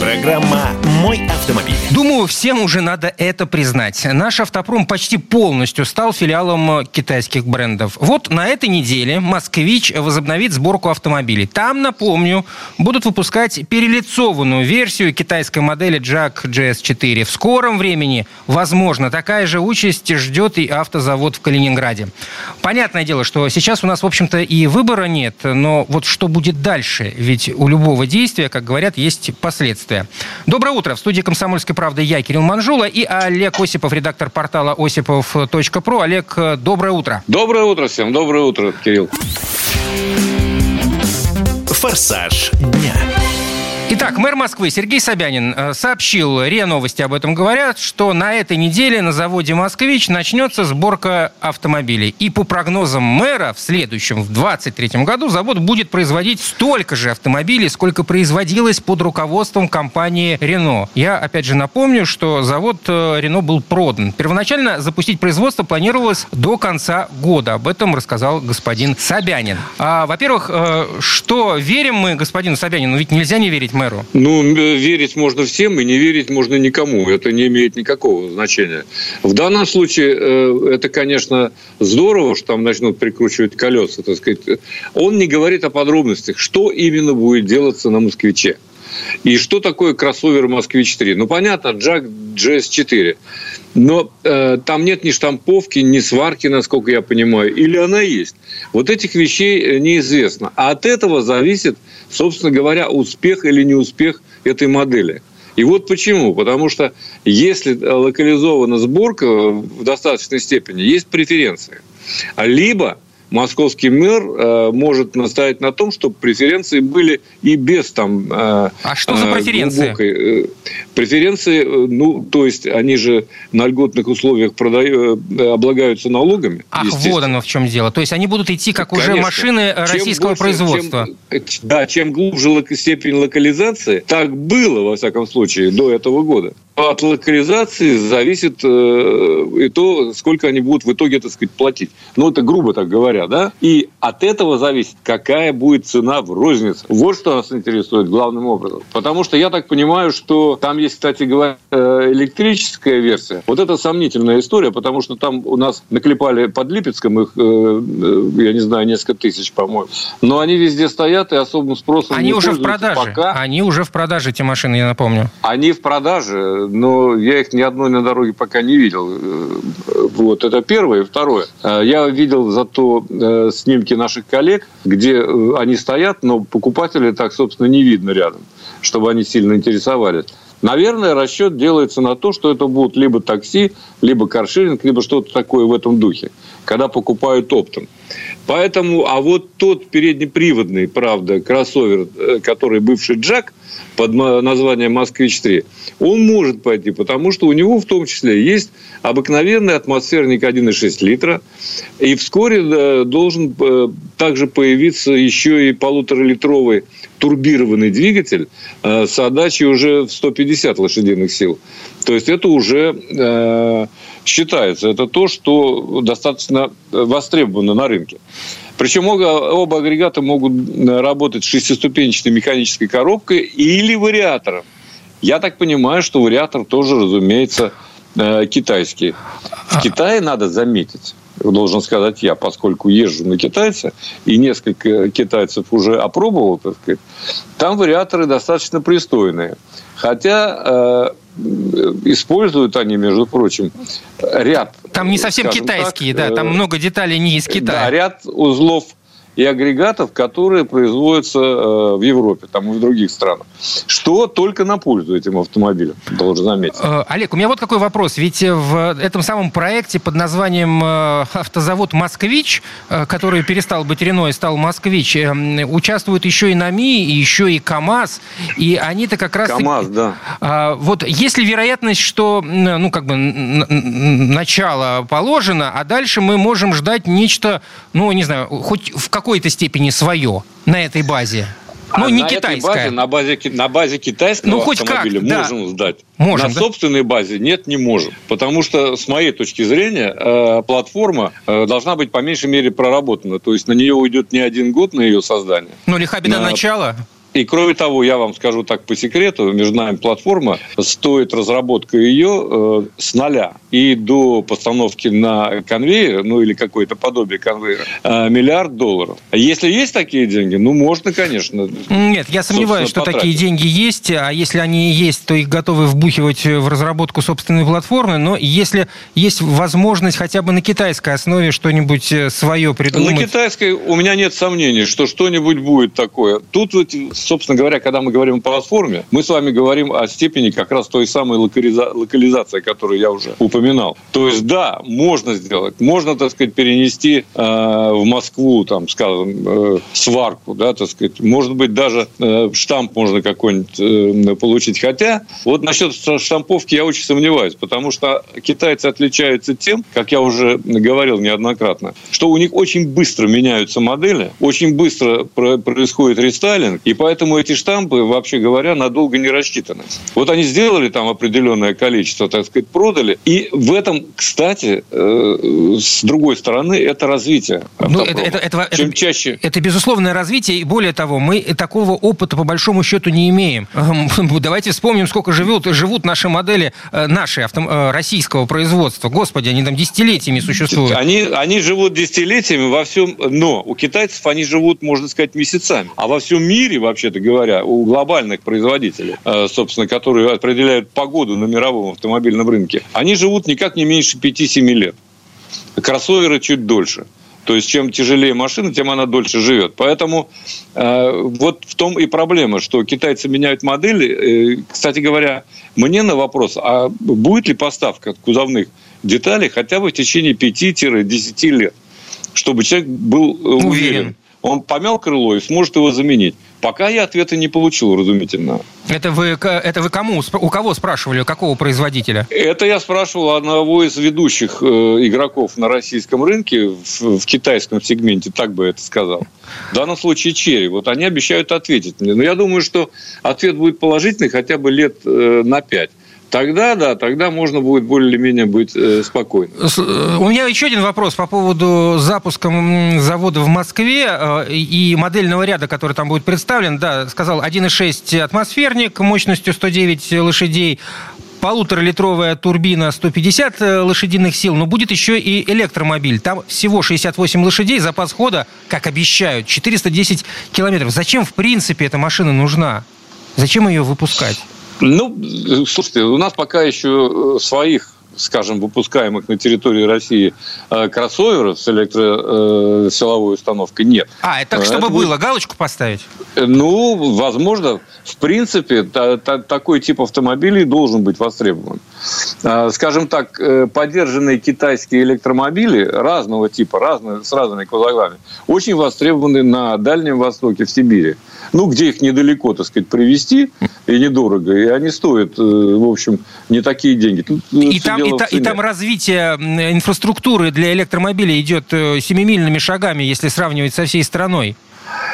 Программа «Мой автомобиль». Думаю, всем уже надо это признать. Наш автопром почти полностью стал филиалом китайских брендов. Вот на этой неделе «Москвич» возобновит сборку автомобилей. Там, напомню, будут выпускать перелицованную версию китайской модели Jack GS4. В скором времени, возможно, такая же участь ждет и автозавод в Калининграде. Понятное дело, что сейчас у нас, в общем-то, и выбора нет, но вот что будет дальше? Ведь у любого действия, как говорят, есть последствия. Доброе утро. В студии «Комсомольской правды» я, Кирилл Манжула, и Олег Осипов, редактор портала осипов.про. Олег, доброе утро. Доброе утро всем. Доброе утро, Кирилл. «Форсаж дня». Итак, мэр Москвы Сергей Собянин э, сообщил, РИА Новости об этом говорят, что на этой неделе на заводе «Москвич» начнется сборка автомобилей. И по прогнозам мэра в следующем, в 2023 году, завод будет производить столько же автомобилей, сколько производилось под руководством компании «Рено». Я, опять же, напомню, что завод э, «Рено» был продан. Первоначально запустить производство планировалось до конца года. Об этом рассказал господин Собянин. А, во-первых, э, что верим мы господину Собянину? Ведь нельзя не верить мэру? Ну, верить можно всем и не верить можно никому. Это не имеет никакого значения. В данном случае э, это, конечно, здорово, что там начнут прикручивать колеса, так сказать. Он не говорит о подробностях, что именно будет делаться на «Москвиче». И что такое кроссовер «Москвич-3»? Ну, понятно, Джак GS4. Но э, там нет ни штамповки, ни сварки, насколько я понимаю. Или она есть. Вот этих вещей э, неизвестно. А от этого зависит, собственно говоря, успех или неуспех этой модели. И вот почему. Потому что если локализована сборка в достаточной степени, есть преференции. Либо московский мэр э, может настоять на том, чтобы преференции были и без там... Э, а что за э, преференции? Глубокой, э, преференции, э, ну, то есть они же на льготных условиях продаю, э, облагаются налогами. Ах, вот оно в чем дело. То есть они будут идти как Конечно. уже машины российского чем больше, производства. Чем, да, чем глубже степень локализации, так было, во всяком случае, до этого года от локализации зависит э, и то, сколько они будут в итоге, так сказать, платить. Ну, это грубо так говоря, да? И от этого зависит, какая будет цена в рознице. Вот что нас интересует главным образом. Потому что я так понимаю, что там есть, кстати говоря, э, электрическая версия. Вот это сомнительная история, потому что там у нас наклепали под Липецком их, э, э, я не знаю, несколько тысяч, по-моему. Но они везде стоят и особым спросом Они уже в продаже. Пока. Они уже в продаже, эти машины, я напомню. Они в продаже но я их ни одной на дороге пока не видел. Вот, это первое. Второе. Я видел зато э, снимки наших коллег, где э, они стоят, но покупателей так, собственно, не видно рядом, чтобы они сильно интересовались. Наверное, расчет делается на то, что это будут либо такси, либо каршеринг, либо что-то такое в этом духе, когда покупают оптом. Поэтому, а вот тот переднеприводный, правда, кроссовер, э, который бывший Джак – под названием «Москвич-3», он может пойти, потому что у него в том числе есть обыкновенный атмосферник 1,6 литра, и вскоре должен э, также появиться еще и полуторалитровый турбированный двигатель э, с отдачей уже в 150 лошадиных сил. То есть это уже э, считается, это то, что достаточно востребовано на рынке. Причем оба, оба агрегата могут работать с шестиступенчатой механической коробкой или вариатором. Я так понимаю, что вариатор тоже, разумеется, э, китайский. В Китае надо заметить, должен сказать я, поскольку езжу на китайца, и несколько китайцев уже опробовал, так сказать, там вариаторы достаточно пристойные. Хотя э, используют они, между прочим, ряд... Там не совсем китайские, так, да, там э, много деталей не из Китая. Да, ряд узлов и агрегатов, которые производятся э, в Европе, там и в других странах. Что только на пользу этим автомобилям, должен заметить. Э, Олег, у меня вот какой вопрос. Ведь в этом самом проекте под названием э, «Автозавод Москвич», который перестал быть Рено и стал Москвич, участвуют еще и НАМИ, и еще и КАМАЗ. И они-то как раз... КАМАЗ, да. Вот есть ли вероятность, что, ну, как бы, начало положено, а дальше мы можем ждать нечто, ну, не знаю, хоть в каком какой-то степени свое на этой базе? А ну, не на китайская. Этой базе, на, базе, на базе китайского ну, хоть автомобиля как, можем да. сдать. Можем, на да? собственной базе нет, не можем. Потому что, с моей точки зрения, э, платформа э, должна быть по меньшей мере проработана. То есть на нее уйдет не один год на ее создание. Ну, лиха беда на... начала. И кроме того, я вам скажу так по секрету, между нами платформа, стоит разработка ее э, с нуля и до постановки на конвейер, ну или какое-то подобие конвейера, э, миллиард долларов. А если есть такие деньги, ну можно, конечно. Нет, я сомневаюсь, что потратить. такие деньги есть, а если они есть, то их готовы вбухивать в разработку собственной платформы, но если есть возможность хотя бы на китайской основе что-нибудь э, свое придумать... На китайской у меня нет сомнений, что что-нибудь будет такое. Тут вот собственно говоря, когда мы говорим о платформе, мы с вами говорим о степени как раз той самой локализа- локализации, которую я уже упоминал. То есть, да, можно сделать, можно, так сказать, перенести э, в Москву, там, скажем, э, сварку, да, так сказать, может быть, даже э, штамп можно какой-нибудь э, получить. Хотя, вот насчет штамповки я очень сомневаюсь, потому что китайцы отличаются тем, как я уже говорил неоднократно, что у них очень быстро меняются модели, очень быстро происходит рестайлинг, и поэтому Поэтому эти штампы, вообще говоря, надолго не рассчитаны. Вот они сделали там определенное количество, так сказать, продали. И в этом, кстати, э, с другой стороны, это развитие. Ну, это, это, это, Чем это, чаще... Это безусловное развитие. И более того, мы такого опыта, по большому счету, не имеем. Эм, давайте вспомним, сколько живут, живут наши модели, э, наши авто, э, российского производства. Господи, они там десятилетиями существуют. Они, они живут десятилетиями во всем, но у китайцев они живут, можно сказать, месяцами. А во всем мире вообще вообще-то говоря, у глобальных производителей, э, собственно, которые определяют погоду на мировом автомобильном рынке, они живут никак не меньше 5-7 лет. Кроссоверы чуть дольше. То есть, чем тяжелее машина, тем она дольше живет. Поэтому э, вот в том и проблема, что китайцы меняют модели. Э, кстати говоря, мне на вопрос, а будет ли поставка кузовных деталей хотя бы в течение 5-10 лет, чтобы человек был э, уверен. уверен. Он помял крыло и сможет его заменить. Пока я ответа не получил, разумительно. Это вы, это вы кому? У кого спрашивали? У какого производителя? Это я спрашивал одного из ведущих э, игроков на российском рынке в, в китайском сегменте, так бы это сказал. В данном случае Черри. Вот они обещают ответить мне. Но я думаю, что ответ будет положительный хотя бы лет э, на пять. Тогда, да, тогда можно будет более-менее быть э, спокойным. Э, у меня еще один вопрос по поводу запуска завода в Москве э, и модельного ряда, который там будет представлен. Да, сказал 1,6 атмосферник мощностью 109 лошадей, полуторалитровая турбина 150 лошадиных сил, но будет еще и электромобиль. Там всего 68 лошадей, запас хода, как обещают, 410 километров. Зачем, в принципе, эта машина нужна? Зачем ее выпускать? Ну, слушайте, у нас пока еще э, своих скажем, выпускаемых на территории России э, кроссоверов с электросиловой э, установкой нет. А, это чтобы это было, будет... галочку поставить? Ну, возможно, в принципе, та, та, такой тип автомобилей должен быть востребован. Скажем так, поддержанные китайские электромобили разного типа, разные, с разными кузовами, очень востребованы на Дальнем Востоке, в Сибири ну, где их недалеко, так сказать, привезти, и недорого, и они стоят, э, в общем, не такие деньги. Тут э, и, там, и, та, и там развитие инфраструктуры для электромобилей идет э, семимильными шагами, если сравнивать со всей страной.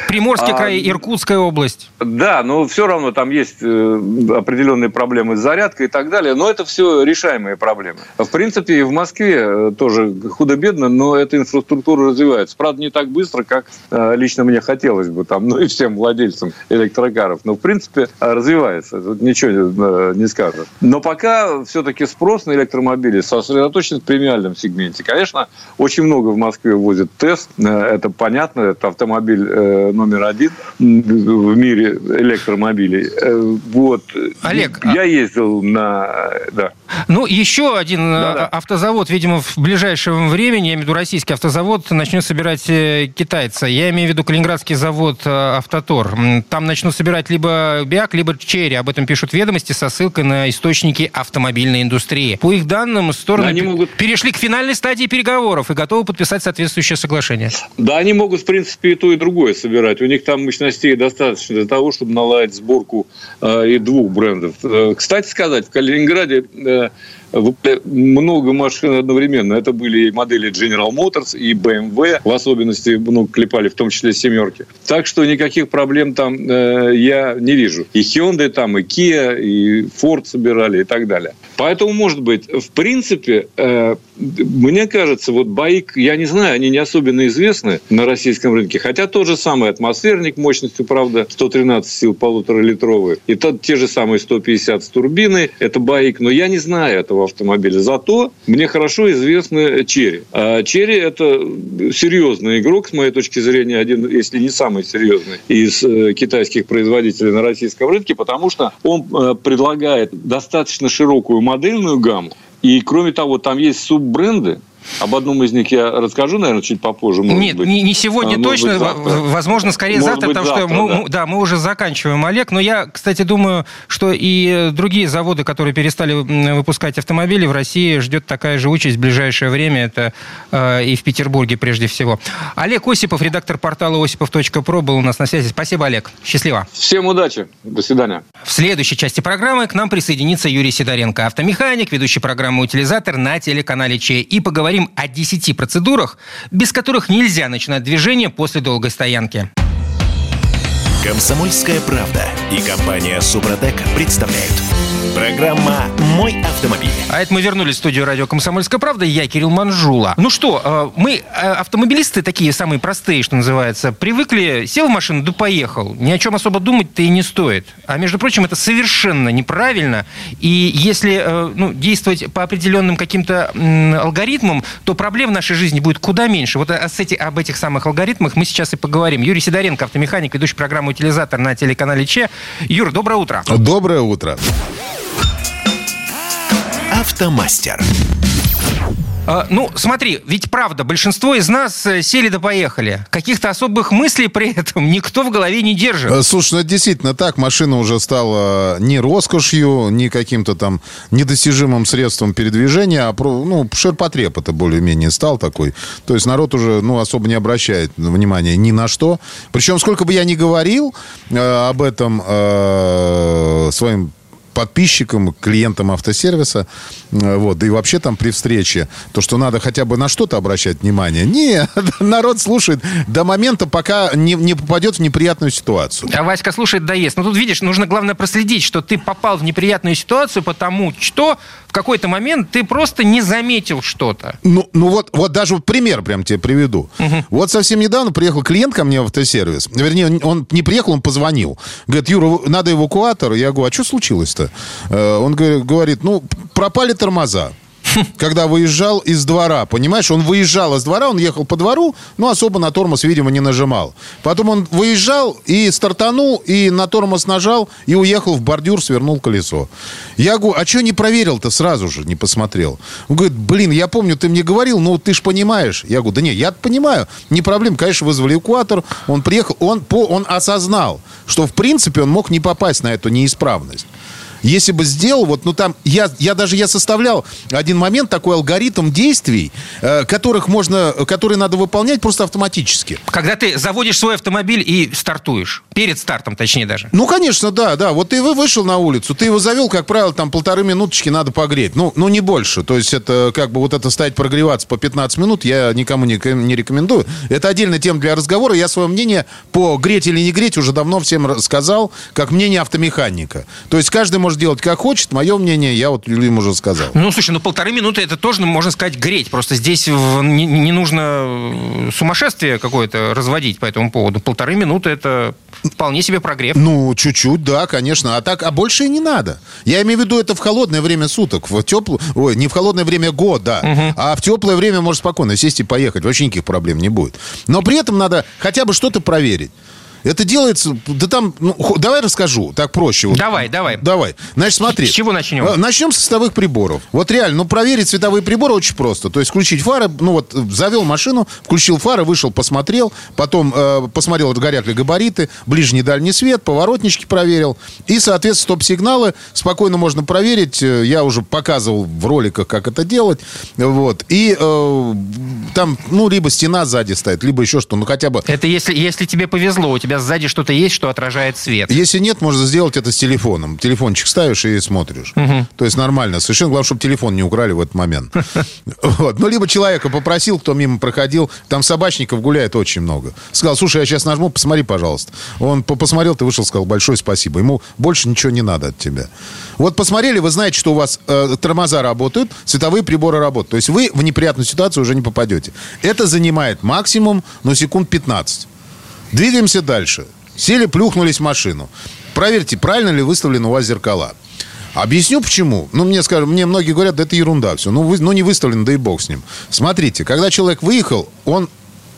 Приморский а, край, Иркутская область. Да, но все равно там есть э, определенные проблемы с зарядкой и так далее, но это все решаемые проблемы. В принципе, и в Москве э, тоже худо-бедно, но эта инфраструктура развивается. Правда, не так быстро, как э, лично мне хотелось бы, там, ну и всем владельцам электрокаров. Но, в принципе, развивается. Тут ничего не скажешь. Но пока все-таки спрос на электромобили сосредоточен в премиальном сегменте. Конечно, очень много в Москве возят тест. Это понятно, это автомобиль номер один в мире электромобилей. Э, вот. Олег, я а ездил на... Да. Ну, еще один э, Да-да. автозавод, видимо, в ближайшем времени, я имею в виду российский автозавод, начнет собирать э, китайца. Я имею в виду Калининградский завод «Автотор». Там начнут собирать либо Биак, либо Черри. Об этом пишут ведомости со ссылкой на источники автомобильной индустрии. По их данным, стороны они могут... перешли к финальной стадии переговоров и готовы подписать соответствующее соглашение. Да, они могут, в принципе, и то, и другое собирать. У них там мощностей достаточно для того, чтобы наладить сборку э, и двух брендов. Э, кстати сказать, в Калининграде э, много машин одновременно. Это были модели General Motors, и BMW, в особенности много клепали, в том числе семерки. Так что никаких проблем там э, я не вижу. И Hyundai там, и Kia, и Ford собирали и так далее. Поэтому, может быть, в принципе, э, мне кажется, вот байк, я не знаю, они не особенно известны на российском рынке, хотя тот же самый атмосферник мощностью, правда, 113 сил полуторалитровый, и тот, те же самые 150 с турбиной, это байк, но я не знаю этого автомобиля. Зато мне хорошо известны Черри. А Черри – это серьезный игрок, с моей точки зрения, один, если не самый серьезный из э, китайских производителей на российском рынке, потому что он э, предлагает достаточно широкую модельную гамму, и кроме того, там есть суббренды, об одном из них я расскажу, наверное, чуть попозже. Нет, быть. Не, сегодня а, точно, возможно, скорее может завтра, потому завтра, что мы, да. да, мы уже заканчиваем, Олег. Но я, кстати, думаю, что и другие заводы, которые перестали выпускать автомобили в России, ждет такая же участь в ближайшее время. Это э, и в Петербурге прежде всего. Олег Осипов, редактор портала осипов.про, был у нас на связи. Спасибо, Олег. Счастливо. Всем удачи. До свидания. В следующей части программы к нам присоединится Юрий Сидоренко, автомеханик, ведущий программы «Утилизатор» на телеканале Че. И поговорим поговорим о 10 процедурах, без которых нельзя начинать движение после долгой стоянки. Комсомольская правда и компания Супротек представляют. Программа «Мой автомобиль». А это мы вернулись в студию радио «Комсомольская правда». Я Кирилл Манжула. Ну что, э, мы, э, автомобилисты, такие самые простые, что называется, привыкли, сел в машину, да поехал. Ни о чем особо думать-то и не стоит. А между прочим, это совершенно неправильно. И если э, ну, действовать по определенным каким-то алгоритмам, то проблем в нашей жизни будет куда меньше. Вот с эти, об этих самых алгоритмах мы сейчас и поговорим. Юрий Сидоренко, автомеханик, ведущий программу утилизатор на телеканале Че. Юр, доброе утро. Доброе утро. Автомастер. А, ну, смотри, ведь правда, большинство из нас э, сели да поехали. Каких-то особых мыслей при этом никто в голове не держит. Э, слушай, ну это действительно так. Машина уже стала не роскошью, не каким-то там недостижимым средством передвижения, а ну, ширпотреб это более-менее стал такой. То есть народ уже ну, особо не обращает внимания ни на что. Причем, сколько бы я ни говорил э, об этом э, своим подписчикам, клиентам автосервиса, э, вот, и вообще там при встрече, то, что надо хотя бы на что-то обращать внимание. Не, народ слушает до момента, пока не, не попадет в неприятную ситуацию. А Васька слушает доест. Ну, тут, видишь, нужно, главное, проследить, что ты попал в неприятную ситуацию, потому что какой-то момент ты просто не заметил что-то. Ну, ну вот, вот даже пример прям тебе приведу. Угу. Вот совсем недавно приехал клиент ко мне в автосервис. Вернее, он не приехал, он позвонил. Говорит, Юра, надо эвакуатор. Я говорю, а что случилось-то? Э, он говорит, ну, пропали тормоза когда выезжал из двора. Понимаешь, он выезжал из двора, он ехал по двору, но особо на тормоз, видимо, не нажимал. Потом он выезжал и стартанул, и на тормоз нажал, и уехал в бордюр, свернул колесо. Я говорю, а что не проверил-то сразу же, не посмотрел? Он говорит, блин, я помню, ты мне говорил, ну ты ж понимаешь. Я говорю, да не, я понимаю, не проблем. Конечно, вызвали эвакуатор, он приехал, он, по, он осознал, что в принципе он мог не попасть на эту неисправность. Если бы сделал, вот, ну там, я, я даже я составлял один момент, такой алгоритм действий, э, которых можно, которые надо выполнять просто автоматически. Когда ты заводишь свой автомобиль и стартуешь, перед стартом, точнее даже. Ну, конечно, да, да. Вот ты вышел на улицу, ты его завел, как правило, там полторы минуточки надо погреть. Ну, ну не больше. То есть это как бы вот это стоять прогреваться по 15 минут я никому не, не рекомендую. Это отдельная тема для разговора. Я свое мнение по греть или не греть уже давно всем сказал, как мнение автомеханика. То есть каждый может может делать как хочет. Мое мнение, я вот им уже сказал. Ну, слушай, ну полторы минуты это тоже, ну, можно сказать, греть. Просто здесь не, не нужно э, сумасшествие какое-то разводить по этому поводу. Полторы минуты это вполне себе прогрев. Ну, чуть-чуть, да, конечно. А так, а больше и не надо. Я имею в виду это в холодное время суток. В теплое, ой, не в холодное время года, угу. а в теплое время можно спокойно сесть и поехать. Вообще никаких проблем не будет. Но при этом надо хотя бы что-то проверить. Это делается, да там, ну, давай расскажу, так проще. Вот. Давай, давай. Давай. Значит, смотри. С чего начнем? Э, начнем с световых приборов. Вот реально, ну, проверить световые приборы очень просто. То есть включить фары, ну, вот, завел машину, включил фары, вышел, посмотрел, потом э, посмотрел, горят ли габариты, ближний, дальний свет, поворотнички проверил. И, соответственно, стоп-сигналы спокойно можно проверить. Э, я уже показывал в роликах, как это делать. Вот. И э, там, ну, либо стена сзади стоит, либо еще что, ну, хотя бы... Это если, если тебе повезло, у тебя тебя сзади что-то есть, что отражает свет. Если нет, можно сделать это с телефоном. Телефончик ставишь и смотришь. Угу. То есть нормально. Совершенно главное, чтобы телефон не украли в этот момент. Вот. Ну, либо человека попросил, кто мимо проходил. Там собачников гуляет очень много. Сказал, слушай, я сейчас нажму, посмотри, пожалуйста. Он посмотрел, ты вышел, сказал, большое спасибо. Ему больше ничего не надо от тебя. Вот посмотрели, вы знаете, что у вас э, тормоза работают, световые приборы работают. То есть вы в неприятную ситуацию уже не попадете. Это занимает максимум, ну, секунд 15. Двигаемся дальше. Сели, плюхнулись в машину. Проверьте, правильно ли выставлены у вас зеркала. Объясню почему. Ну, мне скажут, мне многие говорят, да это ерунда все. Ну, вы, ну, не выставлено, да и бог с ним. Смотрите, когда человек выехал, он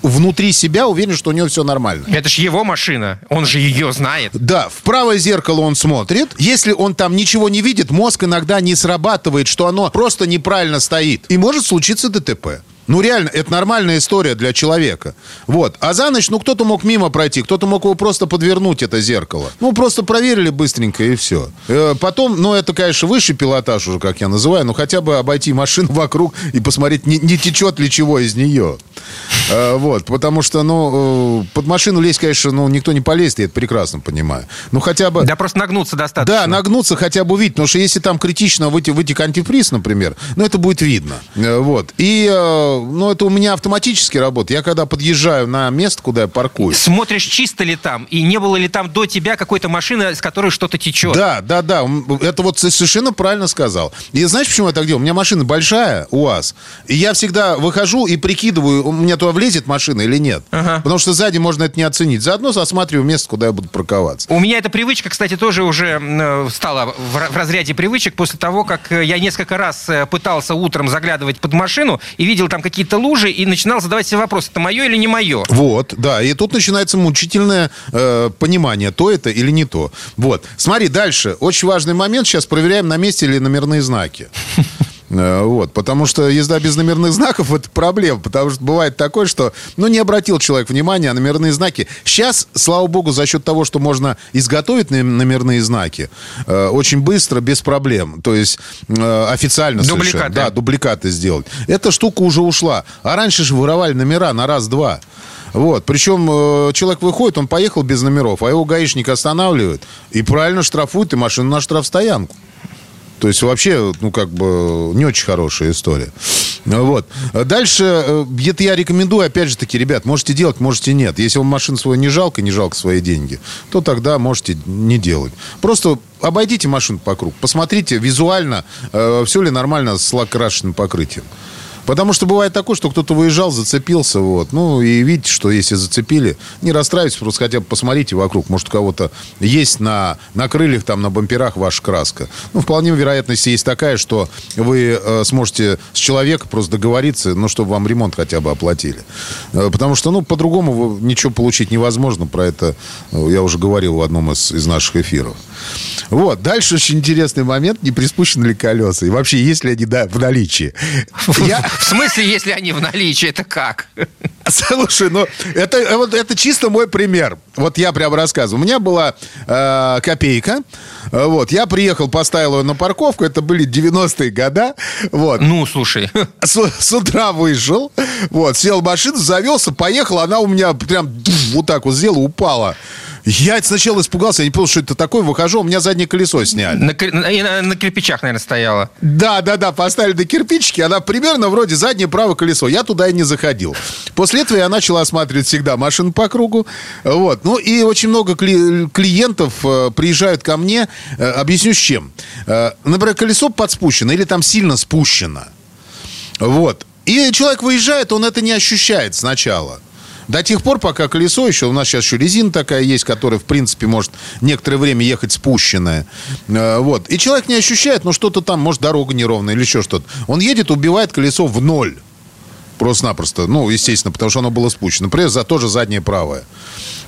внутри себя уверен, что у него все нормально. Это же его машина, он же ее знает. Да, в правое зеркало он смотрит. Если он там ничего не видит, мозг иногда не срабатывает, что оно просто неправильно стоит. И может случиться ДТП. Ну, реально, это нормальная история для человека. Вот. А за ночь, ну, кто-то мог мимо пройти, кто-то мог его просто подвернуть, это зеркало. Ну, просто проверили быстренько, и все. Э, потом, ну, это, конечно, высший пилотаж уже, как я называю, но хотя бы обойти машину вокруг и посмотреть, не, не течет ли чего из нее. Э, вот. Потому что, ну, э, под машину лезть, конечно, ну, никто не полезет, я это прекрасно понимаю. Ну, хотя бы... Да, просто нагнуться достаточно. Да, нагнуться хотя бы увидеть, потому что если там критично выйти, вытек антифриз, например, ну, это будет видно. Э, вот. И ну, это у меня автоматически работает. Я когда подъезжаю на место, куда я паркую. Смотришь, чисто ли там, и не было ли там до тебя какой-то машины, с которой что-то течет. Да, да, да. Это вот совершенно правильно сказал. И знаешь, почему я так делаю? У меня машина большая, УАЗ. И я всегда выхожу и прикидываю, у меня туда влезет машина или нет. Ага. Потому что сзади можно это не оценить. Заодно осматриваю место, куда я буду парковаться. У меня эта привычка, кстати, тоже уже э, стала в разряде привычек после того, как э, я несколько раз э, пытался утром заглядывать под машину и видел там какие-то лужи и начинал задавать себе вопрос, это мое или не мое? Вот, да. И тут начинается мучительное э, понимание, то это или не то. Вот. Смотри, дальше. Очень важный момент. Сейчас проверяем, на месте ли номерные знаки. Э, вот, потому что езда без номерных знаков это проблема, потому что бывает такое, что, ну, не обратил человек внимания, а номерные знаки. Сейчас, слава богу, за счет того, что можно изготовить номерные знаки э, очень быстро, без проблем, то есть э, официально дубликаты. совершенно. Да, дубликаты сделать. Эта штука уже ушла. А раньше же воровали номера на раз-два. Вот. Причем э, человек выходит, он поехал без номеров, а его гаишник останавливает и правильно штрафует и машину на штрафстоянку. То есть вообще, ну, как бы, не очень хорошая история. Вот. Дальше, э, это я рекомендую, опять же таки, ребят, можете делать, можете нет. Если вам машину свою не жалко, не жалко свои деньги, то тогда можете не делать. Просто обойдите машину по кругу, посмотрите визуально, э, все ли нормально с лакрашенным покрытием. Потому что бывает такое, что кто-то выезжал, зацепился, вот. Ну, и видите, что если зацепили, не расстраивайтесь, просто хотя бы посмотрите вокруг. Может, у кого-то есть на, на крыльях, там, на бамперах ваша краска. Ну, вполне вероятность есть такая, что вы э, сможете с человеком просто договориться, ну, чтобы вам ремонт хотя бы оплатили. Э, потому что, ну, по-другому ничего получить невозможно. Про это э, я уже говорил в одном из, из наших эфиров. Вот. Дальше очень интересный момент. Не приспущены ли колеса? И вообще, есть ли они да, в наличии? Я... В смысле, если они в наличии? Это как? Слушай, ну, это, вот, это чисто мой пример. Вот я прям рассказываю. У меня была э, копейка. Вот, я приехал, поставил ее на парковку. Это были 90-е года. Вот. Ну, слушай. С, с утра вышел. Вот, сел в машину, завелся, поехал. Она у меня прям вот так вот сделала, упала. Я сначала испугался, я не понял, что это такое. Выхожу, у меня заднее колесо сняли. На, на, на, кирпичах, наверное, стояла. Да, да, да, поставили на кирпичики. Она примерно вроде заднее правое колесо. Я туда и не заходил. После этого я начал осматривать всегда машин по кругу. Вот. Ну и очень много кли- клиентов э, приезжают ко мне. Э, объясню с чем. Э, например, колесо подспущено или там сильно спущено. Вот. И человек выезжает, он это не ощущает сначала. До тех пор, пока колесо еще, у нас сейчас еще резина такая есть, которая, в принципе, может некоторое время ехать спущенная. Э, вот. И человек не ощущает, ну, что-то там, может, дорога неровная или еще что-то. Он едет, убивает колесо в ноль. Просто-напросто. Ну, естественно, потому что оно было спущено. Например, за тоже заднее правое.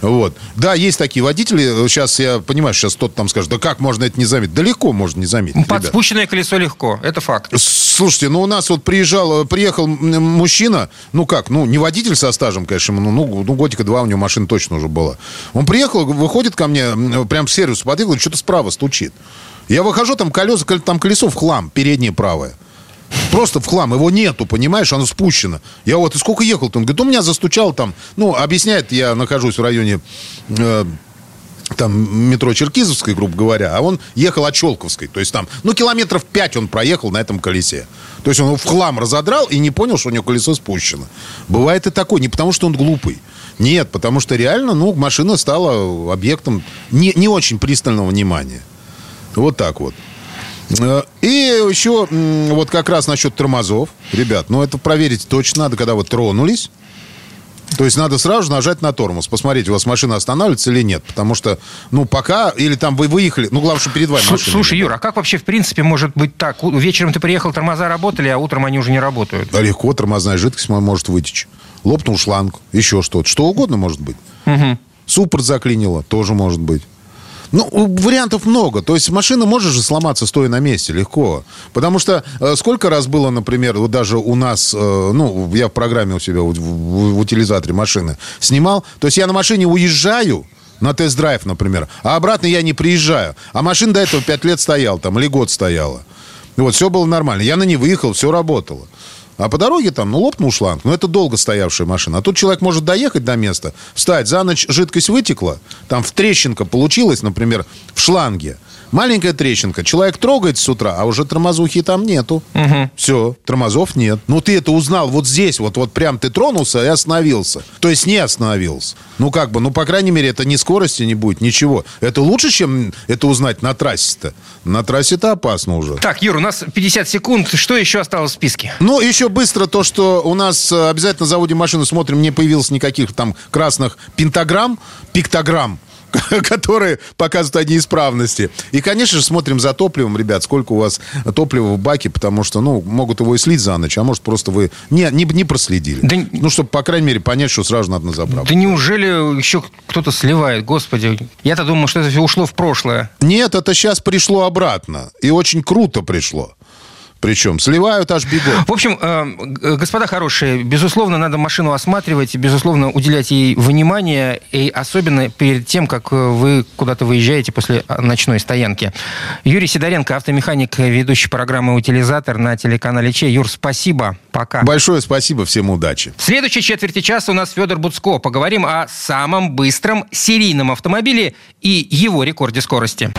Вот. Да, есть такие водители. Сейчас я понимаю, сейчас кто-то там скажет, да как можно это не заметить? Далеко можно не заметить. Под спущенное колесо легко. Это факт. Слушайте, ну у нас вот приезжал, приехал мужчина, ну как, ну не водитель со стажем, конечно, ну, ну, ну годика два у него машина точно уже была. Он приехал, выходит ко мне, прям в сервис подъехал, что-то справа стучит. Я выхожу, там колеса, там колесо в хлам, переднее правое. Просто в хлам. Его нету, понимаешь, оно спущено. Я вот, и сколько ехал-то? Он говорит, у меня застучал там, ну, объясняет, я нахожусь в районе э, там метро Черкизовской, грубо говоря, а он ехал от Челковской. То есть там, ну, километров пять он проехал на этом колесе. То есть он в хлам разодрал и не понял, что у него колесо спущено. Бывает и такое. Не потому, что он глупый. Нет, потому что реально, ну, машина стала объектом не, не очень пристального внимания. Вот так вот. Э, и еще вот как раз насчет тормозов. Ребят, ну это проверить точно надо, когда вы тронулись. То есть надо сразу же нажать на тормоз, посмотреть, у вас машина останавливается или нет. Потому что, ну, пока, или там вы выехали, ну, главное, что перед вами машина. Слушай, Юра, а как вообще, в принципе, может быть так? Вечером ты приехал, тормоза работали, а утром они уже не работают. Да легко, тормозная жидкость может вытечь. Лопнул шланг, еще что-то. Что угодно может быть. Угу. Суппорт заклинило, тоже может быть. Ну, вариантов много. То есть машина может же сломаться, стоя на месте, легко. Потому что э, сколько раз было, например, вот даже у нас, э, ну, я в программе у себя в, в, в утилизаторе машины снимал. То есть я на машине уезжаю, на тест-драйв, например, а обратно я не приезжаю. А машина до этого 5 лет стояла там, или год стояла. Вот, все было нормально. Я на ней выехал, все работало. А по дороге там, ну, лопнул шланг. Ну, это долго стоявшая машина. А тут человек может доехать до места, встать, за ночь жидкость вытекла, там в трещинка получилась, например, в шланге. Маленькая трещинка. Человек трогает с утра, а уже тормозухи там нету. Угу. Все, тормозов нет. Ну, ты это узнал вот здесь, вот, вот прям ты тронулся и остановился. То есть не остановился. Ну, как бы, ну, по крайней мере, это ни скорости не будет, ничего. Это лучше, чем это узнать на трассе-то. На трассе-то опасно уже. Так, Юр, у нас 50 секунд. Что еще осталось в списке? Ну, еще быстро то, что у нас э, обязательно заводим машину, смотрим, не появилось никаких там красных пентаграмм, пиктограмм которые показывают одни неисправности. И, конечно же, смотрим за топливом, ребят, сколько у вас топлива в баке, потому что, ну, могут его и слить за ночь, а может, просто вы не, не, не проследили. Да, ну, чтобы, по крайней мере, понять, что сразу надо на заправку. Да неужели еще кто-то сливает, господи? Я-то думал, что это все ушло в прошлое. Нет, это сейчас пришло обратно. И очень круто пришло. Причем сливают аж бегом. В общем, э, господа хорошие, безусловно, надо машину осматривать, безусловно, уделять ей внимание, и особенно перед тем, как вы куда-то выезжаете после ночной стоянки. Юрий Сидоренко, автомеханик, ведущий программы «Утилизатор» на телеканале Че. Юр, спасибо. Пока. Большое спасибо, всем удачи. В следующей четверти часа у нас Федор Буцко. Поговорим о самом быстром серийном автомобиле и его рекорде скорости.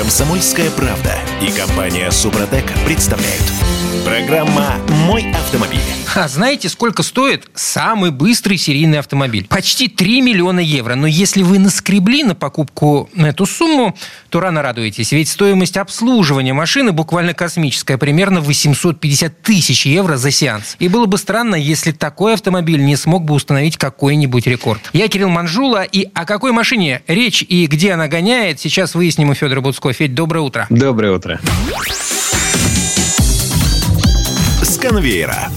Комсомольская правда и компания Супротек представляют. Программа «Мой автомобиль». А знаете, сколько стоит самый быстрый серийный автомобиль? Почти 3 миллиона евро. Но если вы наскребли на покупку эту сумму, то рано радуетесь. Ведь стоимость обслуживания машины буквально космическая. Примерно 850 тысяч евро за сеанс. И было бы странно, если такой автомобиль не смог бы установить какой-нибудь рекорд. Я Кирилл Манжула. И о какой машине речь и где она гоняет, сейчас выясним у Федора Буцко. Федь, доброе утро. Доброе утро. С конвейера.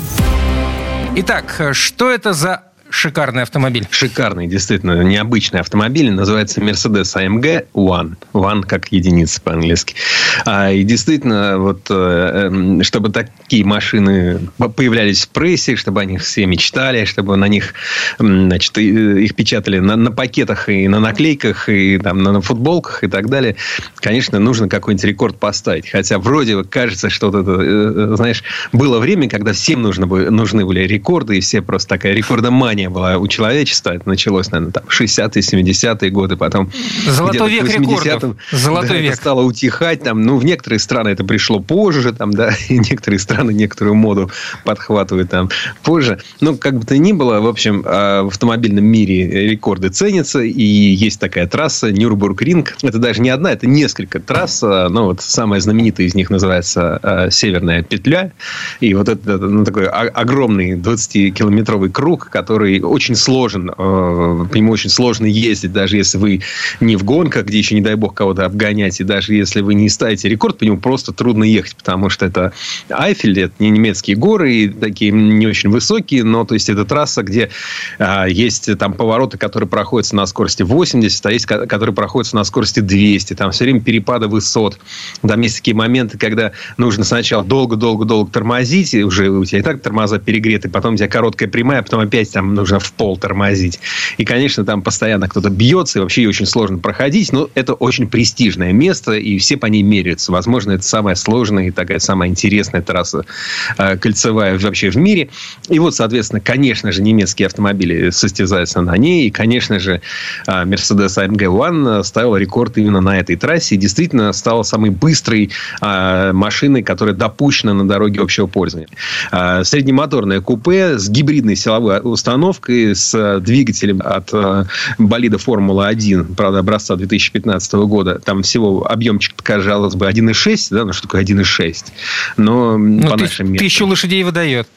Итак, что это за шикарный автомобиль. Шикарный, действительно, необычный автомобиль. Называется Mercedes AMG One. One как единица по-английски. А, и действительно, вот, э, эм, чтобы такие машины появлялись в прессе, чтобы о них все мечтали, чтобы на них, значит, их печатали на, на пакетах и на наклейках, и там, на, на футболках и так далее, конечно, нужно какой-нибудь рекорд поставить. Хотя вроде кажется, что вот это, э, знаешь, было время, когда всем нужно, нужны были рекорды, и все просто такая рекордомания не было у человечества. Это началось, наверное, там 60-е, 70-е годы, потом Золотой век рекордов. Золотой да, век. Это стало утихать. Там, ну, в некоторые страны это пришло позже, там, да, и некоторые страны некоторую моду подхватывают там позже. Но как бы то ни было, в общем, а, в автомобильном мире рекорды ценятся, и есть такая трасса Нюрнбург-Ринг. Это даже не одна, это несколько трасс. А, но вот самая знаменитая из них называется а, Северная петля. И вот это ну, такой огромный 20-километровый круг, который который очень сложен, э, по нему очень сложно ездить, даже если вы не в гонках, где еще, не дай бог, кого-то обгонять, и даже если вы не ставите рекорд, по нему просто трудно ехать, потому что это Айфель, это не немецкие горы, и такие не очень высокие, но то есть это трасса, где а, есть там повороты, которые проходятся на скорости 80, а есть, которые проходятся на скорости 200, там все время перепады высот, там есть такие моменты, когда нужно сначала долго-долго-долго тормозить, и уже у тебя и так тормоза перегреты, потом у тебя короткая прямая, потом опять там нужно в пол тормозить. И, конечно, там постоянно кто-то бьется, и вообще очень сложно проходить, но это очень престижное место, и все по ней меряются. Возможно, это самая сложная и такая самая интересная трасса э, кольцевая вообще в мире. И вот, соответственно, конечно же, немецкие автомобили состязаются на ней, и, конечно же, э, Mercedes AMG One ставил рекорд именно на этой трассе, и действительно стала самой быстрой э, машиной, которая допущена на дороге общего пользования. Среднемоторное купе с гибридной силовой установкой, с двигателем от болида Формула-1, правда, образца 2015 года. Там всего объемчик, казалось бы, 1,6, да, ну что такое 1,6? Но ну, по нашим меркам... Тысячу лошадей выдает.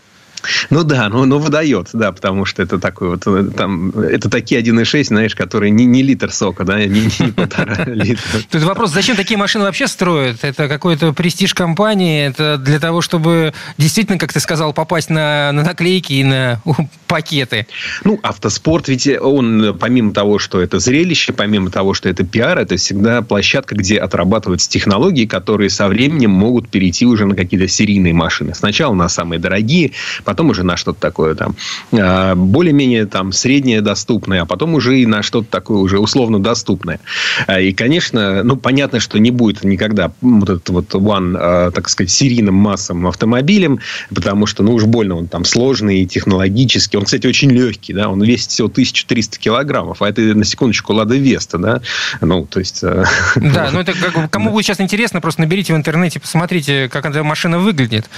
Ну да, ну, ну выдает, да, потому что это такой вот, э, там, это такие 1,6, знаешь, которые не, не литр сока, да, не, не полтора литра. Тут вопрос, зачем такие машины вообще строят? Это какой-то престиж компании, это для того, чтобы действительно, как ты сказал, попасть на, на наклейки и на пакеты. Ну, автоспорт, ведь он, помимо того, что это зрелище, помимо того, что это пиар, это всегда площадка, где отрабатываются технологии, которые со временем могут перейти уже на какие-то серийные машины. Сначала на самые дорогие, потом уже на что-то такое там а, более-менее там среднее доступное, а потом уже и на что-то такое уже условно доступное. А, и, конечно, ну, понятно, что не будет никогда вот этот вот One, а, так сказать, серийным массовым автомобилем, потому что, ну, уж больно он там сложный, технологический. Он, кстати, очень легкий, да, он весит всего 1300 килограммов, а это, на секундочку, Лада Веста, да, ну, то есть... Да, ну, это как, кому будет сейчас интересно, просто наберите в интернете, посмотрите, как эта машина выглядит.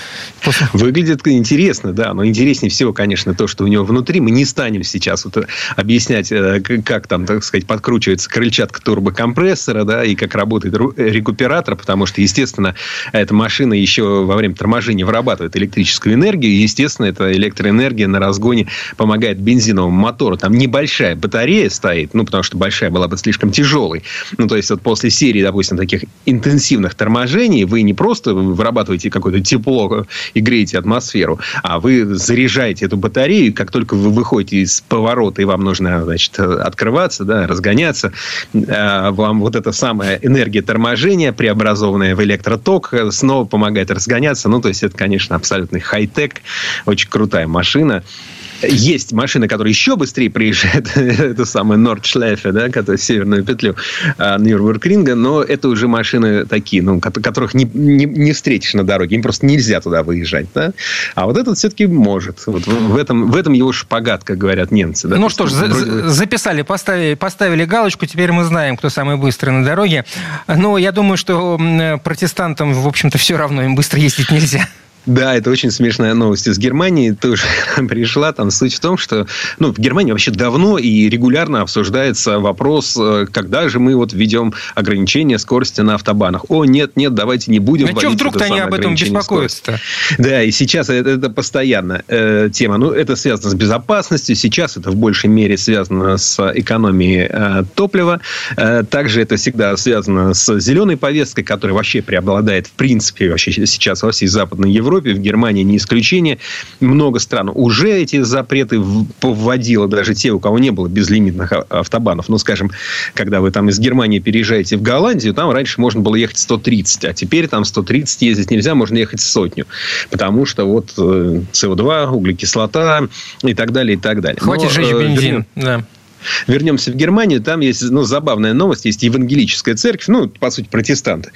Выглядит интересно, да, но интереснее всего, конечно, то, что у него внутри. Мы не станем сейчас вот объяснять, э, как там, так сказать, подкручивается крыльчатка турбокомпрессора, да, и как работает рекуператор, потому что, естественно, эта машина еще во время торможения вырабатывает электрическую энергию, и, естественно, эта электроэнергия на разгоне помогает бензиновому мотору. Там небольшая батарея стоит, ну, потому что большая была бы слишком тяжелой. Ну, то есть, вот после серии, допустим, таких интенсивных торможений вы не просто вырабатываете какое-то тепло и греете атмосферу, а вы вы заряжаете эту батарею, как только вы выходите из поворота, и вам нужно, значит, открываться, да, разгоняться, э, вам вот эта самая энергия торможения, преобразованная в электроток, снова помогает разгоняться. Ну, то есть, это, конечно, абсолютный хай-тек, очень крутая машина. Есть машины, которые еще быстрее приезжают. это самая Нордшлефе, да, которая северную петлю а, Нюрнбургринга. Но это уже машины такие, ну, которых не, не, не встретишь на дороге. Им просто нельзя туда выезжать. Да? А вот этот все-таки может. Вот в, этом, в этом его шпагат, как говорят немцы. Да? Ну что ж, вроде... записали, поставили, поставили галочку. Теперь мы знаем, кто самый быстрый на дороге. Но я думаю, что протестантам, в общем-то, все равно им быстро ездить нельзя. Да, это очень смешная новость из Германии тоже пришла. Там суть в том, что ну, в Германии вообще давно и регулярно обсуждается вопрос, э, когда же мы вот введем ограничение скорости на автобанах. О, нет, нет, давайте не будем. А что вдруг-то они об этом беспокоятся-то? Да, и сейчас это, это постоянно э, тема. Ну, это связано с безопасностью. Сейчас это в большей мере связано с экономией э, топлива. Э, также это всегда связано с зеленой повесткой, которая вообще преобладает в принципе вообще сейчас во всей Западной Европе Европе, в Германии не исключение. Много стран уже эти запреты вводило, даже те, у кого не было безлимитных автобанов. Ну, скажем, когда вы там из Германии переезжаете в Голландию, там раньше можно было ехать 130, а теперь там 130 ездить нельзя, можно ехать сотню. Потому что вот э, СО2, углекислота и так далее, и так далее. Хватит Но, жечь э, бензин. Да. Вернемся в Германию. Там есть ну, забавная новость. Есть евангелическая церковь, ну, по сути, протестанты.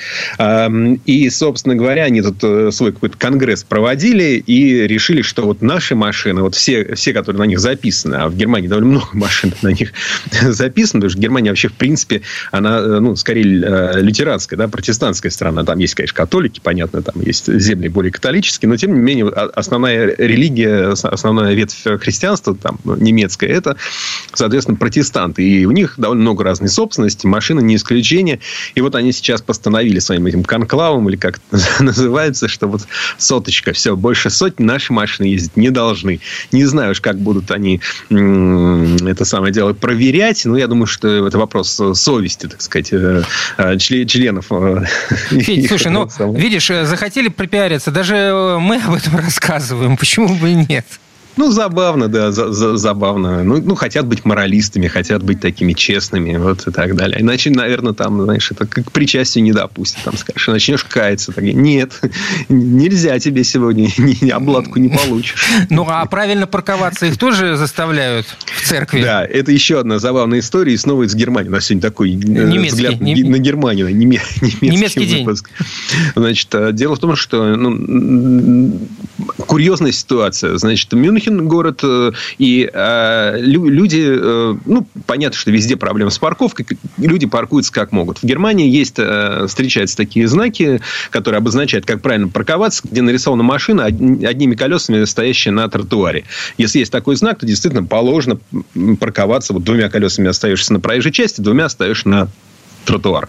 И, собственно говоря, они тут э, свой какой-то конгресс проводили и решили, что вот наши машины, вот все, все, которые на них записаны, а в Германии довольно много машин на них записано, потому что Германия вообще, в принципе, она, э, ну, скорее э, лютеранская, да, протестантская страна. Там есть, конечно, католики, понятно, там есть земли более католические, но, тем не менее, основная религия, основная ветвь христианства, там, немецкая, это, соответственно, соответственно, протестанты. И у них довольно много разной собственности, машины не исключение. И вот они сейчас постановили своим этим конклавом, или как это называется, что вот соточка, все, больше сотни наши машины ездить не должны. Не знаю уж, как будут они это самое дело проверять, но я думаю, что это вопрос совести, так сказать, э, э, членов. Э, Федь, слушай, ну, видишь, захотели пропиариться, даже мы об этом рассказываем, почему бы и нет? Ну, забавно, да, за, за, забавно. Ну, ну, хотят быть моралистами, хотят быть такими честными, вот и так далее. Иначе, наверное, там, знаешь, это как причастию не допустят. Там скажешь, начнешь каяться. Так, Нет, нельзя тебе сегодня, ни, обладку не получишь. Ну, а правильно парковаться их тоже заставляют в церкви? Да, это еще одна забавная история. И снова из Германии. У нас сегодня такой э, немецкий, взгляд нем... на Германию. Неме... Немецкий, немецкий выпуск. день. Значит, э, дело в том, что ну, курьезная ситуация. Значит, Мюнхен Мюнхен город, э, и э, люди, э, ну, понятно, что везде проблемы с парковкой, люди паркуются как могут. В Германии есть, встречаются такие знаки, которые обозначают, как правильно парковаться, где нарисована машина одними колесами, стоящая на тротуаре. Если есть такой знак, то действительно положено парковаться вот двумя колесами остаешься на проезжей части, двумя остаешься на тротуар.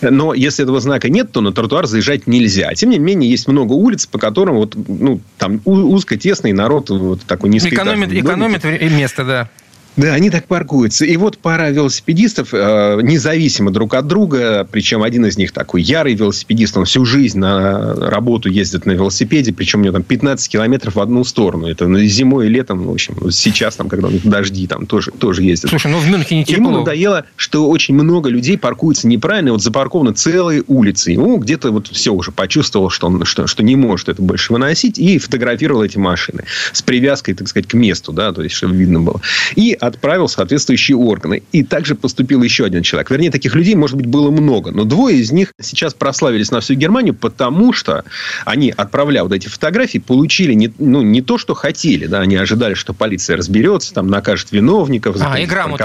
Но если этого знака нет, то на тротуар заезжать нельзя. Тем не менее, есть много улиц, по которым вот, ну, там узко, тесно, и народ вот такой низкий. Экономит, экономит место, да. Да, они так паркуются. И вот пара велосипедистов, э, независимо друг от друга, причем один из них такой ярый велосипедист, он всю жизнь на работу ездит на велосипеде, причем у него там 15 километров в одну сторону. Это зимой и летом, в общем, сейчас там, когда у них дожди, там тоже, тоже ездят. Слушай, ну в Мюнхене тепло. Ему надоело, что очень много людей паркуются неправильно, вот запаркованы целые улицы. Ему где-то вот все уже почувствовал, что, он, что, что не может это больше выносить, и фотографировал эти машины с привязкой, так сказать, к месту, да, то есть, чтобы видно было. И отправил соответствующие органы. И также поступил еще один человек. Вернее, таких людей, может быть, было много. Но двое из них сейчас прославились на всю Германию, потому что они, отправляя вот эти фотографии, получили не, ну, не то, что хотели. Да? Они ожидали, что полиция разберется, там, накажет виновников. А, и грамоту.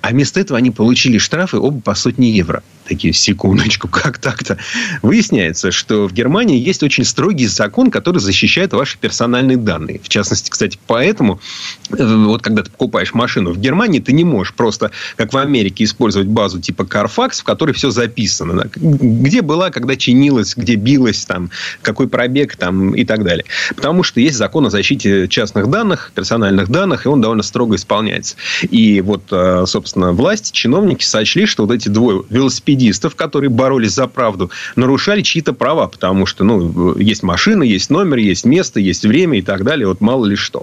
А вместо этого они получили штрафы оба по сотне евро такие, секундочку, как так-то? Выясняется, что в Германии есть очень строгий закон, который защищает ваши персональные данные. В частности, кстати, поэтому, э, вот когда ты покупаешь машину в Германии, ты не можешь просто, как в Америке, использовать базу типа Carfax, в которой все записано. Где была, когда чинилась, где билась, там, какой пробег там, и так далее. Потому что есть закон о защите частных данных, персональных данных, и он довольно строго исполняется. И вот, э, собственно, власти, чиновники сочли, что вот эти двое велосипедистов, которые боролись за правду, нарушали чьи-то права, потому что, ну, есть машина, есть номер, есть место, есть время и так далее, вот мало ли что.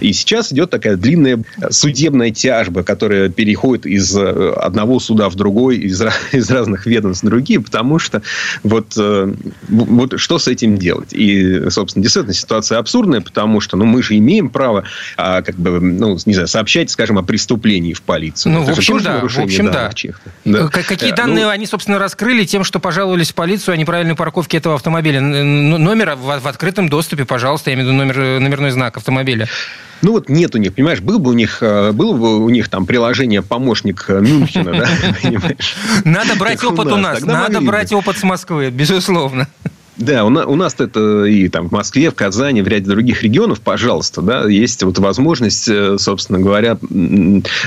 И сейчас идет такая длинная судебная тяжба, которая переходит из э, одного суда в другой, из, из разных ведомств в другие, потому что вот, э, вот что с этим делать? И, собственно, действительно ситуация абсурдная, потому что, ну, мы же имеем право, а, как бы, ну, не знаю, сообщать, скажем, о преступлении в полицию. Ну, Это в общем, да. В общем, да. да. Какие данные ну, они, собственно, раскрыли тем, что пожаловались в полицию о неправильной парковке этого автомобиля. Номер в, в открытом доступе, пожалуйста, я имею в виду номер, номерной знак автомобиля. Ну вот нет у них, понимаешь, был бы у них, э, было бы у них там приложение помощник э, Мюнхена, да, Надо брать опыт у нас, надо брать опыт с Москвы, безусловно. Да, у, на, у нас это и там в Москве, в Казани, в ряде других регионов, пожалуйста, да, есть вот возможность, э, собственно говоря,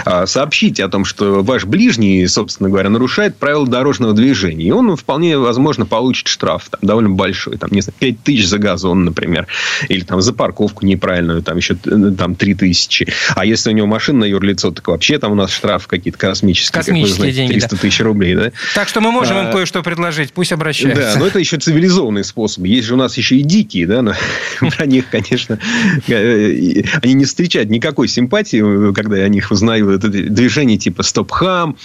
а, сообщить о том, что ваш ближний, собственно говоря, нарушает правила дорожного движения. И он вполне возможно получит штраф там, довольно большой, там, не знаю, 5 тысяч за газон, например, или там за парковку неправильную, там еще э, там 3 тысячи. А если у него машина на юрлицо, так вообще там у нас штраф какие-то космические, космические знаете, деньги, 300 да. тысяч рублей, да? Так что мы можем а, им кое-что предложить, пусть обращаются. Да, но это еще цивилизованный разные способы. Есть же у нас еще и дикие, да, но про них, конечно, э, они не встречают никакой симпатии, когда я о них узнаю. Это движение типа «Стоп-хам».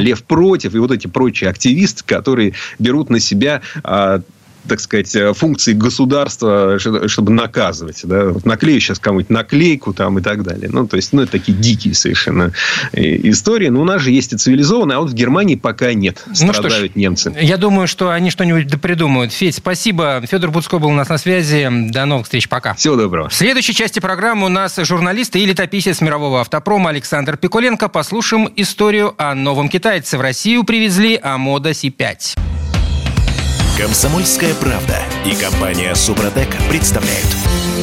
«Лев против» и вот эти прочие активисты, которые берут на себя а, так сказать, э, функции государства, чтобы наказывать. Да? Вот наклею сейчас кому-нибудь наклейку там и так далее. Ну, то есть, ну, это такие дикие совершенно э, истории. Но у нас же есть и цивилизованные, а вот в Германии пока нет. Страдают ну, немцы. Я думаю, что они что-нибудь да придумают. Федь, спасибо. Федор Буцко был у нас на связи. До новых встреч. Пока. Всего доброго. В следующей части программы у нас журналист и летописец мирового автопрома Александр Пикуленко. Послушаем историю о новом китайце. В Россию привезли Амода Си-5. Комсомольская правда и компания Супротек представляют.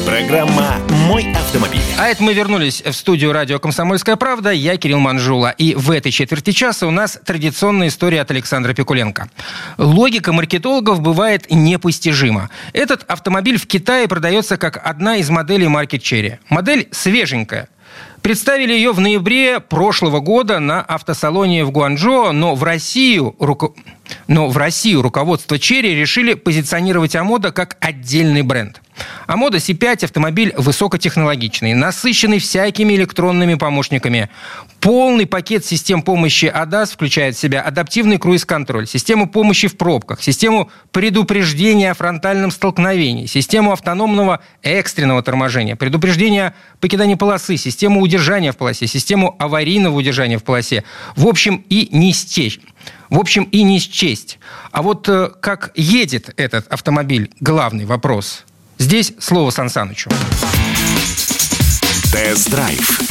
Программа «Мой автомобиль». А это мы вернулись в студию радио «Комсомольская правда». Я Кирилл Манжула. И в этой четверти часа у нас традиционная история от Александра Пикуленко. Логика маркетологов бывает непостижима. Этот автомобиль в Китае продается как одна из моделей марки Черри. Модель свеженькая – Представили ее в ноябре прошлого года на автосалоне в Гуанчжоу, но в Россию, руко... но в Россию руководство Черри решили позиционировать Амода как отдельный бренд. А мода C5 автомобиль высокотехнологичный, насыщенный всякими электронными помощниками. Полный пакет систем помощи ADAS включает в себя адаптивный круиз-контроль, систему помощи в пробках, систему предупреждения о фронтальном столкновении, систему автономного экстренного торможения, предупреждение покидания полосы, систему удержания в полосе, систему аварийного удержания в полосе. В общем, и не стечь. В общем, и не счесть. А вот э, как едет этот автомобиль, главный вопрос. Здесь слово Сан Санычу. Тест-драйв.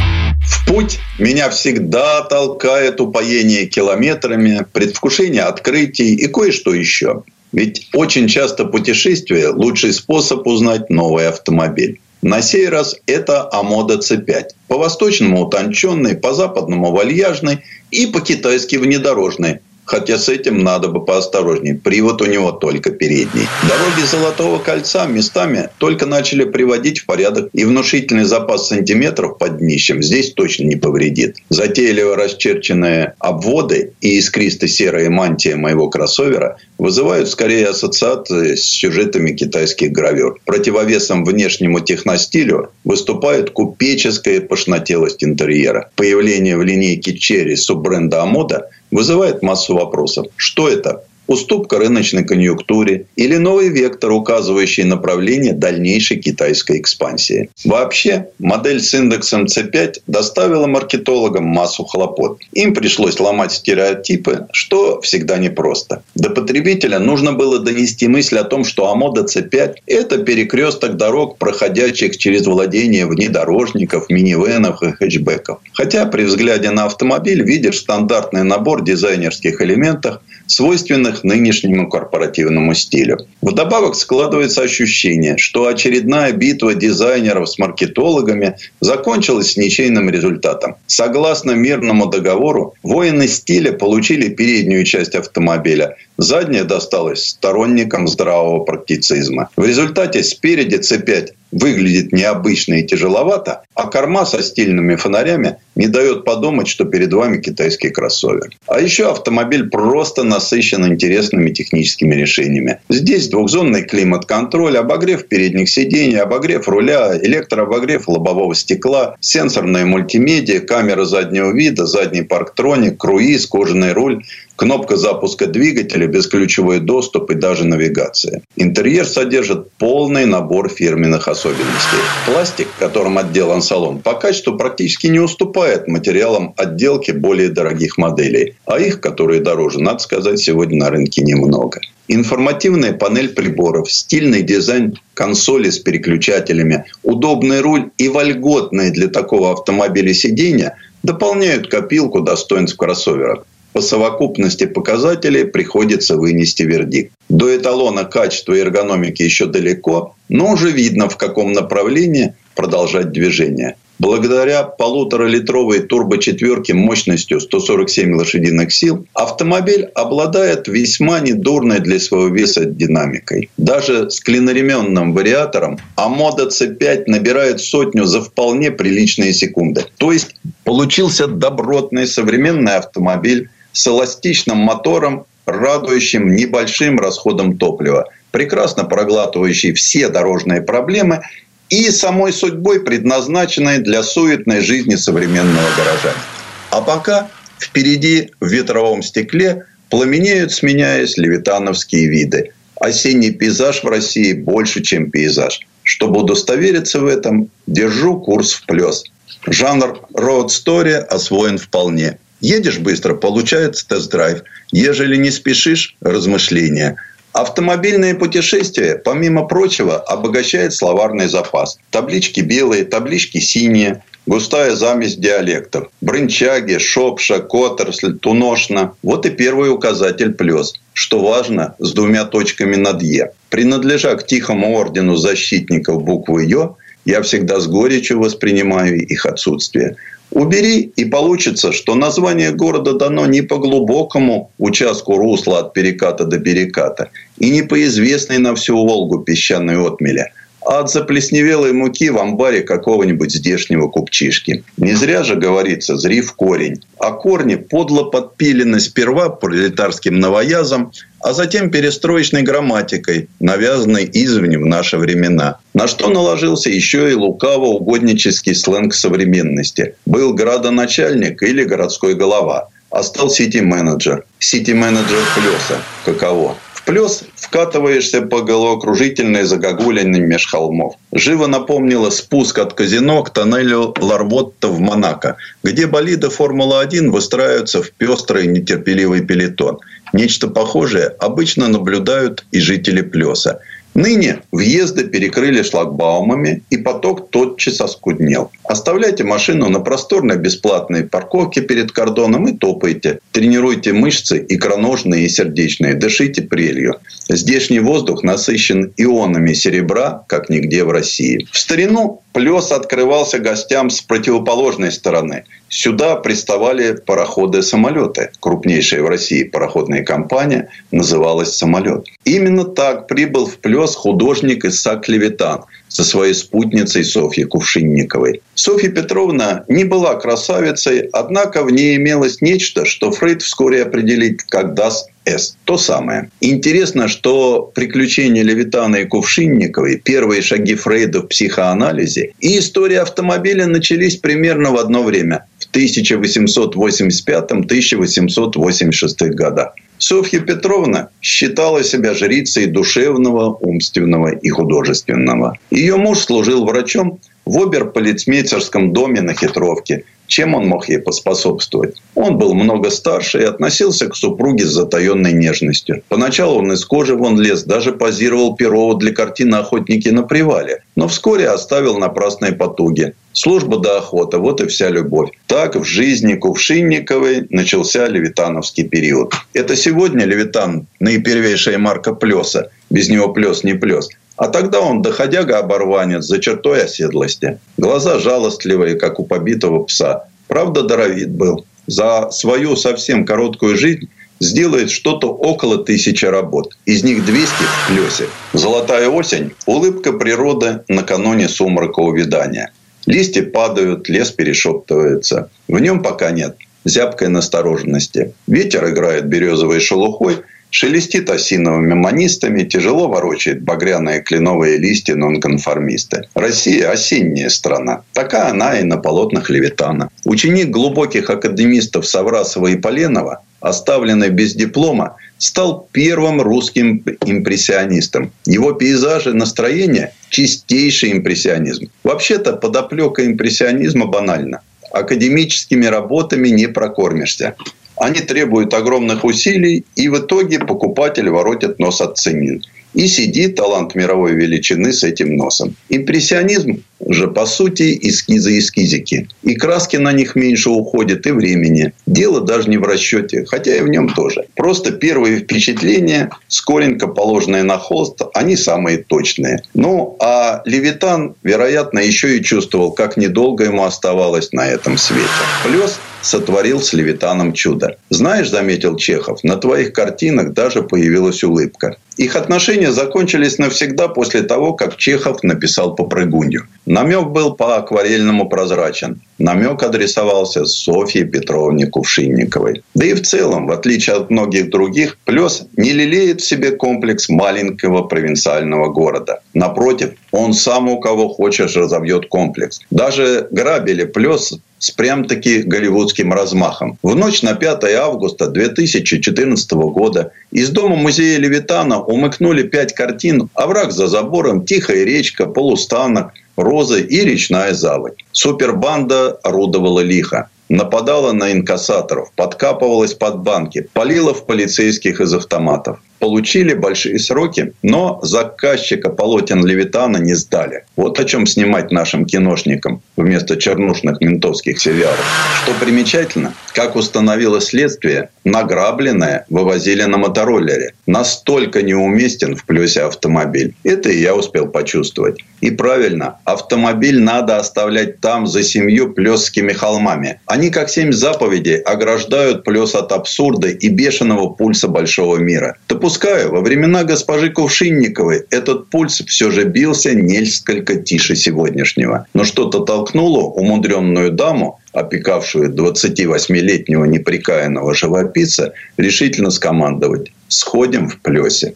В путь меня всегда толкает упоение километрами, предвкушение открытий и кое-что еще. Ведь очень часто путешествие – лучший способ узнать новый автомобиль. На сей раз это Амода C5. По-восточному утонченный, по-западному вальяжный и по-китайски внедорожный. Хотя с этим надо бы поосторожней. Привод у него только передний. Дороги Золотого кольца местами только начали приводить в порядок. И внушительный запас сантиметров под днищем здесь точно не повредит. Затейливо расчерченные обводы и искристо-серая мантия моего кроссовера вызывают скорее ассоциации с сюжетами китайских гравюр. Противовесом внешнему техностилю выступает купеческая пошнотелость интерьера. Появление в линейке Черри суббренда Амода вызывает массу вопросов. Что это? Уступка рыночной конъюнктуре или новый вектор, указывающий направление дальнейшей китайской экспансии. Вообще, модель с индексом C5 доставила маркетологам массу хлопот. Им пришлось ломать стереотипы, что всегда непросто. До потребителя нужно было донести мысль о том, что Амода C5 – это перекресток дорог, проходящих через владение внедорожников, минивенов и хэтчбеков. Хотя при взгляде на автомобиль видишь стандартный набор дизайнерских элементов, свойственных нынешнему корпоративному стилю. Вдобавок складывается ощущение, что очередная битва дизайнеров с маркетологами закончилась с ничейным результатом. Согласно мирному договору, воины стиля получили переднюю часть автомобиля, задняя досталась сторонникам здравого практицизма. В результате спереди C5 выглядит необычно и тяжеловато, а корма со стильными фонарями не дает подумать, что перед вами китайский кроссовер. А еще автомобиль просто насыщен интересными техническими решениями. Здесь двухзонный климат-контроль, обогрев передних сидений, обогрев руля, электрообогрев лобового стекла, сенсорная мультимедиа, камера заднего вида, задний парктроник, круиз, кожаный руль, кнопка запуска двигателя, бесключевой доступ и даже навигация. Интерьер содержит полный набор фирменных особенностей. Пластик, которым отделан салон, по качеству практически не уступает материалам отделки более дорогих моделей. А их, которые дороже, надо сказать, сегодня на рынке немного. Информативная панель приборов, стильный дизайн консоли с переключателями, удобный руль и вольготные для такого автомобиля сиденья дополняют копилку достоинств кроссовера по совокупности показателей приходится вынести вердикт. До эталона качества и эргономики еще далеко, но уже видно, в каком направлении продолжать движение. Благодаря полуторалитровой турбочетверке мощностью 147 лошадиных сил автомобиль обладает весьма недурной для своего веса динамикой. Даже с клиноременным вариатором Амода C5 набирает сотню за вполне приличные секунды. То есть получился добротный современный автомобиль с эластичным мотором, радующим небольшим расходом топлива, прекрасно проглатывающий все дорожные проблемы и самой судьбой предназначенной для суетной жизни современного горожанина. А пока впереди в ветровом стекле пламенеют, сменяясь, левитановские виды. Осенний пейзаж в России больше, чем пейзаж. Чтобы удостовериться в этом, держу курс в плюс. Жанр road story освоен вполне – Едешь быстро, получается тест-драйв. Ежели не спешишь, размышления. Автомобильное путешествие, помимо прочего, обогащает словарный запас. Таблички белые, таблички синие, густая замесь диалектов. Брынчаги, шопша, которосль, туношна. Вот и первый указатель плюс. Что важно, с двумя точками над «е». Принадлежа к тихому ордену защитников буквы «ё», я всегда с горечью воспринимаю их отсутствие. Убери, и получится, что название города дано не по глубокому участку русла от переката до переката, и не по известной на всю Волгу песчаной отмеле, от заплесневелой муки в амбаре какого-нибудь здешнего купчишки. Не зря же говорится «зри в корень». А корни подло подпилены сперва пролетарским новоязом, а затем перестроечной грамматикой, навязанной извне в наши времена. На что наложился еще и лукаво-угоднический сленг современности. Был градоначальник или городской голова, а стал сити-менеджер. Сити-менеджер плюса. Каково? В плюс вкатываешься по головокружительной загогулине меж холмов. Живо напомнило спуск от казино к тоннелю Ларвотта в Монако, где болиды Формулы-1 выстраиваются в пестрый нетерпеливый пелетон. Нечто похожее обычно наблюдают и жители Плеса. Ныне въезды перекрыли шлагбаумами, и поток тотчас оскуднел. Оставляйте машину на просторной бесплатной парковке перед кордоном и топайте. Тренируйте мышцы икроножные и сердечные, дышите прелью. Здешний воздух насыщен ионами серебра, как нигде в России. В старину Плес открывался гостям с противоположной стороны. Сюда приставали пароходы-самолеты. Крупнейшая в России пароходная компания называлась «Самолет». Именно так прибыл в Плес художник Исаак Левитан со своей спутницей Софьей Кувшинниковой. Софья Петровна не была красавицей, однако в ней имелось нечто, что Фрейд вскоре определит как «das с. То самое. Интересно, что приключения Левитана и Кувшинниковой, первые шаги Фрейда в психоанализе и история автомобиля начались примерно в одно время, 1885-1886 годах. Софья Петровна считала себя жрицей душевного, умственного и художественного. Ее муж служил врачом в оберполицмейстерском доме на Хитровке, чем он мог ей поспособствовать? Он был много старше и относился к супруге с затаенной нежностью. Поначалу он из кожи вон лез, даже позировал Перову для картины «Охотники на привале». Но вскоре оставил напрасные потуги. Служба до охота – вот и вся любовь. Так в жизни Кувшинниковой начался левитановский период. Это сегодня Левитан – наипервейшая марка плеса. Без него плес не плес. А тогда он доходяга-оборванец за чертой оседлости. Глаза жалостливые, как у побитого пса. Правда, даровит был. За свою совсем короткую жизнь сделает что-то около тысячи работ. Из них 200 в плесе. «Золотая осень» – улыбка природы накануне сумрака увядания. Листья падают, лес перешептывается. В нем пока нет зябкой настороженности. Ветер играет березовой шелухой – Шелестит осиновыми манистами, тяжело ворочает багряные кленовые листья нонконформисты. Россия – осенняя страна. Такая она и на полотнах Левитана. Ученик глубоких академистов Саврасова и Поленова, оставленный без диплома, стал первым русским импрессионистом. Его пейзажи, настроение – чистейший импрессионизм. Вообще-то подоплека импрессионизма банальна. Академическими работами не прокормишься. Они требуют огромных усилий, и в итоге покупатель воротит нос от ценин. И сидит талант мировой величины с этим носом. Импрессионизм же, по сути, эскизы-эскизики. И краски на них меньше уходит, и времени. Дело даже не в расчете, хотя и в нем тоже. Просто первые впечатления, скоренько положенные на холст, они самые точные. Ну, а Левитан, вероятно, еще и чувствовал, как недолго ему оставалось на этом свете. Плюс сотворил с Левитаном чудо. Знаешь, заметил Чехов, на твоих картинах даже появилась улыбка. Их отношения закончились навсегда после того, как Чехов написал «Попрыгунью». Намек был по акварельному прозрачен. Намек адресовался Софье Петровне Кувшинниковой. Да и в целом, в отличие от многих других, Плес не лелеет в себе комплекс маленького провинциального города. Напротив, он сам у кого хочешь разобьет комплекс. Даже грабили Плес с прям-таки голливудским размахом. В ночь на 5 августа 2014 года из дома музея Левитана умыкнули пять картин «Овраг за забором», «Тихая речка», «Полустанок», «Розы» и «Речная заводь». Супербанда орудовала лихо нападала на инкассаторов, подкапывалась под банки, палила в полицейских из автоматов получили большие сроки, но заказчика полотен Левитана не сдали. Вот о чем снимать нашим киношникам вместо чернушных ментовских сериалов. Что примечательно, как установило следствие, награбленное вывозили на мотороллере. Настолько неуместен в плюсе автомобиль. Это и я успел почувствовать. И правильно, автомобиль надо оставлять там, за семью плесскими холмами. Они, как семь заповедей, ограждают плес от абсурда и бешеного пульса большого мира. Допускаю, во времена госпожи Кувшинниковой этот пульс все же бился несколько тише сегодняшнего. Но что-то толкнуло умудренную даму, опекавшую 28-летнего неприкаянного живописца, решительно скомандовать «Сходим в плесе».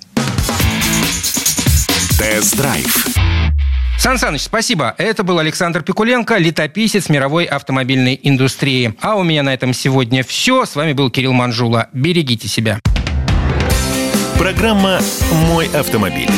Тест-драйв. Сан Саныч, спасибо. Это был Александр Пикуленко, летописец мировой автомобильной индустрии. А у меня на этом сегодня все. С вами был Кирилл Манжула. Берегите себя. Программа «Мой автомобиль».